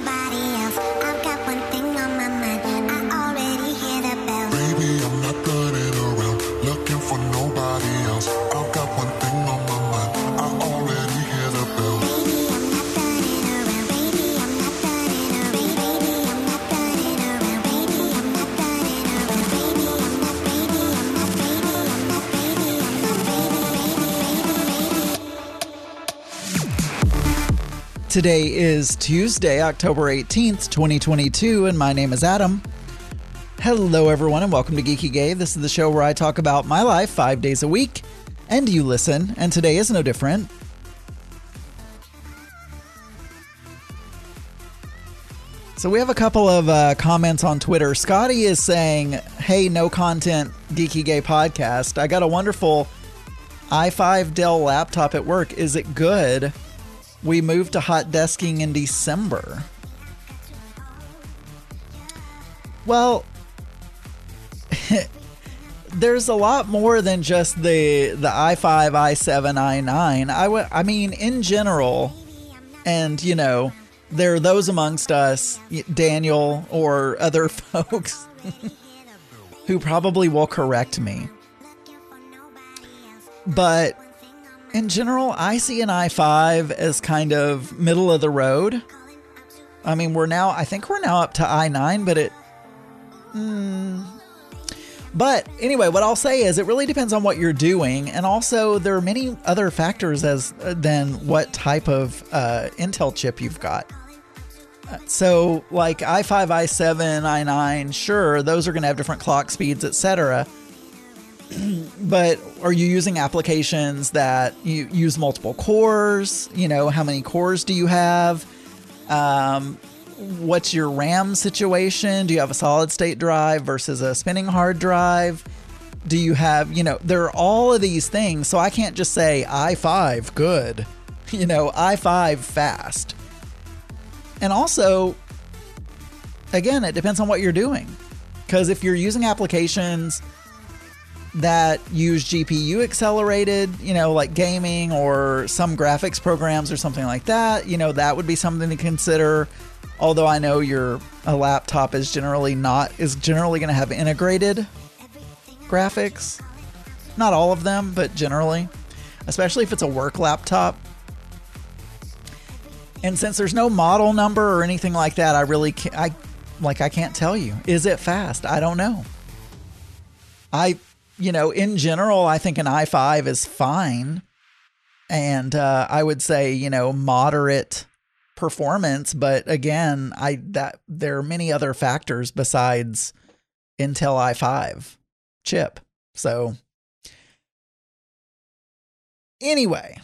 nobody Today is Tuesday, October 18th, 2022, and my name is Adam. Hello, everyone, and welcome to Geeky Gay. This is the show where I talk about my life five days a week, and you listen, and today is no different. So we have a couple of uh, comments on Twitter. Scotty is saying, "Hey, no content Geeky Gay podcast. I got a wonderful i5 Dell laptop at work. Is it good? We moved to hot desking in December. Well, there's a lot more than just the the i5, i7, i9. I I mean, in general, and you know, there are those amongst us, Daniel or other folks, who probably will correct me. But in general, I see an i5 as kind of middle of the road. I mean, we're now, I think we're now up to i9, but it. mm. but anyway, what I'll say is it really depends on what you're doing, and also there are many other factors as than what type of uh, Intel chip you've got. So, like i5, i7, i9, sure, those are going to have different clock speeds, etc but are you using applications that you use multiple cores? You know, how many cores do you have? Um, what's your RAM situation? Do you have a solid state drive versus a spinning hard drive? Do you have, you know, there are all of these things. So I can't just say i5 good, you know, i5 fast. And also, again, it depends on what you're doing. Because if you're using applications, that use GPU accelerated, you know, like gaming or some graphics programs or something like that, you know, that would be something to consider. Although I know your a laptop is generally not is generally going to have integrated graphics. Not all of them, but generally, especially if it's a work laptop. And since there's no model number or anything like that, I really can't, I like I can't tell you. Is it fast? I don't know. I you know, in general, I think an i5 is fine. And uh, I would say, you know, moderate performance. But again, I that there are many other factors besides Intel i5 chip. So anyway,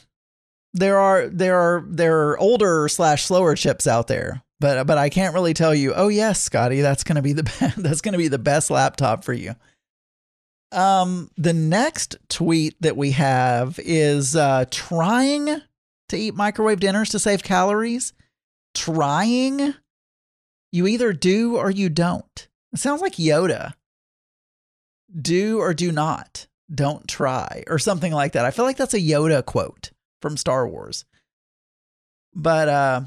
there are there are there are older slash slower chips out there. But but I can't really tell you, oh yes, Scotty, that's gonna be the that's gonna be the best laptop for you. Um, the next tweet that we have is uh, trying to eat microwave dinners to save calories. Trying. You either do or you don't. It sounds like Yoda. Do or do not. Don't try, or something like that. I feel like that's a Yoda quote from Star Wars. But uh,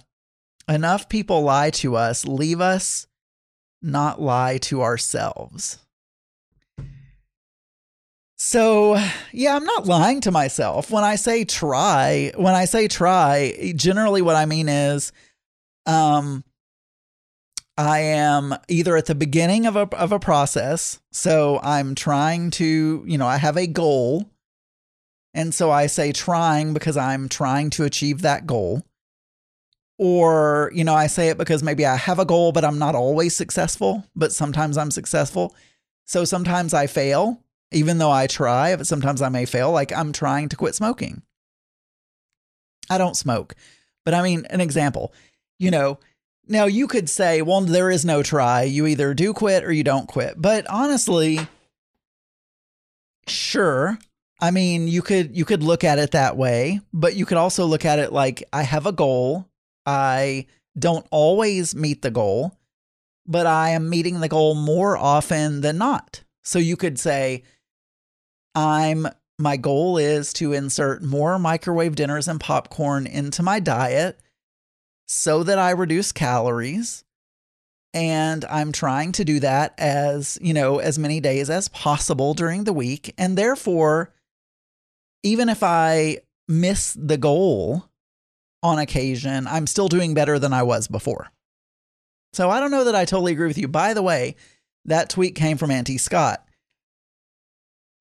enough people lie to us. Leave us not lie to ourselves. So, yeah, I'm not lying to myself. When I say try, when I say try, generally what I mean is um I am either at the beginning of a of a process, so I'm trying to, you know, I have a goal. And so I say trying because I'm trying to achieve that goal. Or, you know, I say it because maybe I have a goal but I'm not always successful, but sometimes I'm successful. So sometimes I fail even though I try, sometimes I may fail. Like I'm trying to quit smoking. I don't smoke, but I mean, an example, you know, now you could say, well, there is no try. You either do quit or you don't quit. But honestly, sure. I mean, you could you could look at it that way, but you could also look at it like I have a goal. I don't always meet the goal, but I am meeting the goal more often than not. So you could say, I'm my goal is to insert more microwave dinners and popcorn into my diet so that I reduce calories. And I'm trying to do that as, you know, as many days as possible during the week. And therefore, even if I miss the goal on occasion, I'm still doing better than I was before. So I don't know that I totally agree with you. By the way, that tweet came from Auntie Scott.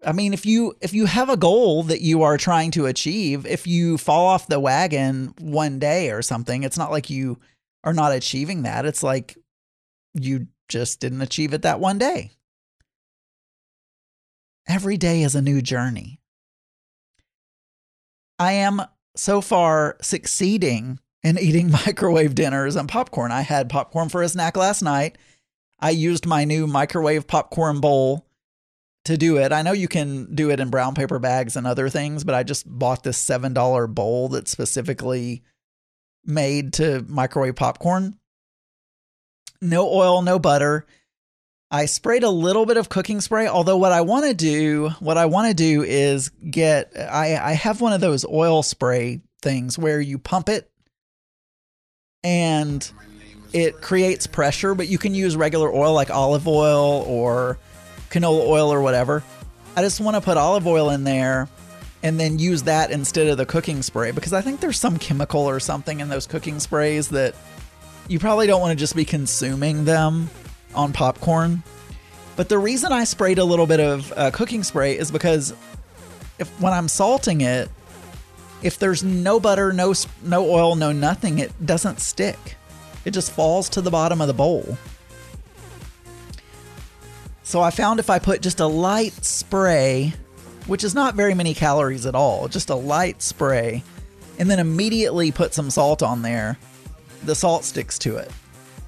I mean, if you if you have a goal that you are trying to achieve, if you fall off the wagon one day or something, it's not like you are not achieving that. It's like you just didn't achieve it that one day. Every day is a new journey. I am so far succeeding in eating microwave dinners and popcorn. I had popcorn for a snack last night. I used my new microwave popcorn bowl to do it. I know you can do it in brown paper bags and other things, but I just bought this $7 bowl that's specifically made to microwave popcorn. No oil, no butter. I sprayed a little bit of cooking spray, although what I want to do, what I want to do is get I I have one of those oil spray things where you pump it and it creates pressure, but you can use regular oil like olive oil or canola oil or whatever. I just want to put olive oil in there and then use that instead of the cooking spray because I think there's some chemical or something in those cooking sprays that you probably don't want to just be consuming them on popcorn. But the reason I sprayed a little bit of uh, cooking spray is because if when I'm salting it, if there's no butter, no no oil, no nothing, it doesn't stick. It just falls to the bottom of the bowl. So I found if I put just a light spray, which is not very many calories at all, just a light spray, and then immediately put some salt on there, the salt sticks to it.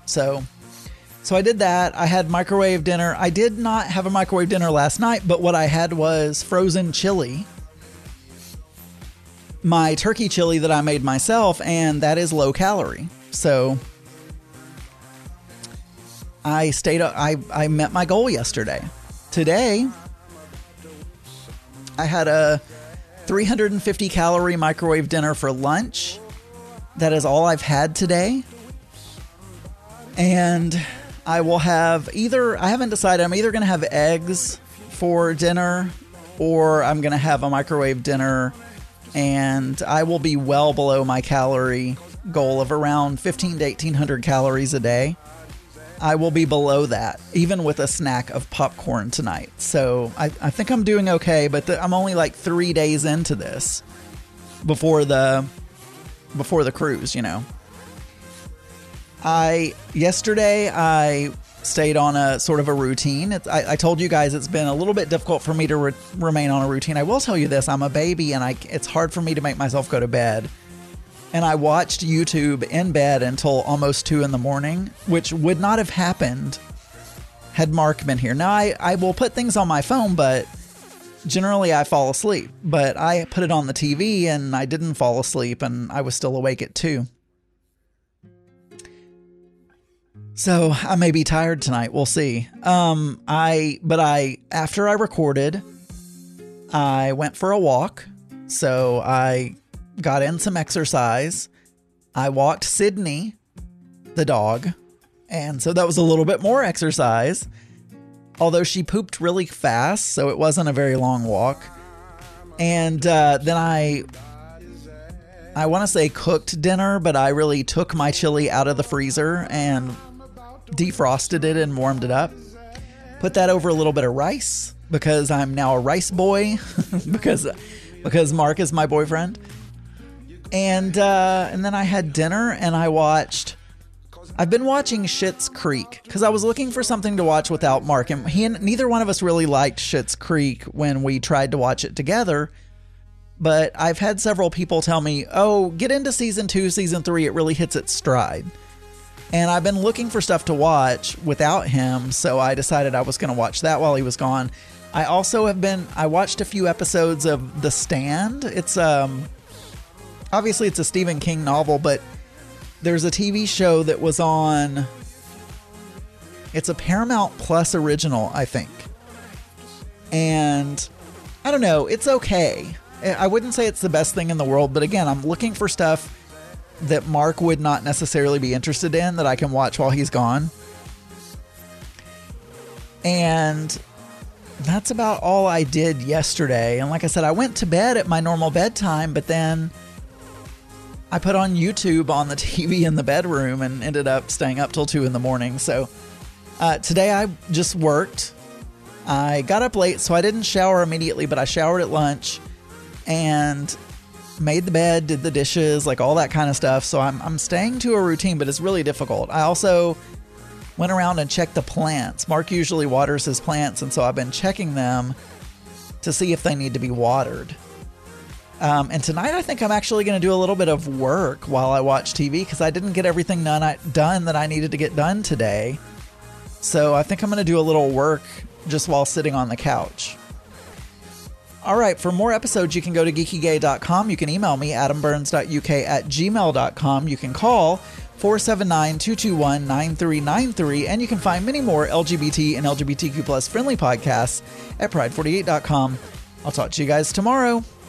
So so I did that. I had microwave dinner. I did not have a microwave dinner last night, but what I had was frozen chili. My turkey chili that I made myself, and that is low calorie. So I stayed I I met my goal yesterday. Today I had a 350 calorie microwave dinner for lunch. That is all I've had today. And I will have either I haven't decided I'm either going to have eggs for dinner or I'm going to have a microwave dinner and I will be well below my calorie goal of around 15 to 1800 calories a day. I will be below that, even with a snack of popcorn tonight. So I, I think I'm doing okay, but I'm only like three days into this before the before the cruise, you know. I yesterday I stayed on a sort of a routine. I, I told you guys it's been a little bit difficult for me to re- remain on a routine. I will tell you this: I'm a baby, and I it's hard for me to make myself go to bed and I watched YouTube in bed until almost two in the morning, which would not have happened had Mark been here. Now, I, I will put things on my phone, but generally I fall asleep. But I put it on the TV and I didn't fall asleep, and I was still awake at two. So I may be tired tonight. We'll see. Um, I but I after I recorded, I went for a walk. So I got in some exercise. I walked Sydney, the dog, and so that was a little bit more exercise. Although she pooped really fast, so it wasn't a very long walk. And uh, then I, I want to say cooked dinner, but I really took my chili out of the freezer and defrosted it and warmed it up. Put that over a little bit of rice because I'm now a rice boy because because Mark is my boyfriend and uh, and then I had dinner and I watched. I've been watching Schitt's Creek because I was looking for something to watch without Mark, and he and neither one of us really liked Schitt's Creek when we tried to watch it together. But I've had several people tell me, "Oh, get into season two, season three. It really hits its stride." And I've been looking for stuff to watch without him, so I decided I was going to watch that while he was gone. I also have been. I watched a few episodes of The Stand. It's um obviously it's a Stephen King novel, but there's a TV show that was on. It's a Paramount Plus original, I think. And I don't know, it's okay. I wouldn't say it's the best thing in the world, but again, I'm looking for stuff that Mark would not necessarily be interested in that I can watch while he's gone. And that's about all I did yesterday. And like I said, I went to bed at my normal bedtime, but then I put on YouTube on the TV in the bedroom and ended up staying up till two in the morning. So uh, today I just worked. I got up late, so I didn't shower immediately, but I showered at lunch and made the bed, did the dishes, like all that kind of stuff. So I'm, I'm staying to a routine, but it's really difficult. I also went around and checked the plants. Mark usually waters his plants, and so I've been checking them to see if they need to be watered. Um, and tonight, I think I'm actually going to do a little bit of work while I watch TV because I didn't get everything done, I, done that I needed to get done today. So I think I'm going to do a little work just while sitting on the couch. All right, for more episodes, you can go to geekygay.com. You can email me, adamburns.uk at gmail.com. You can call 479 221 9393, and you can find many more LGBT and LGBTQ plus friendly podcasts at pride48.com. I'll talk to you guys tomorrow.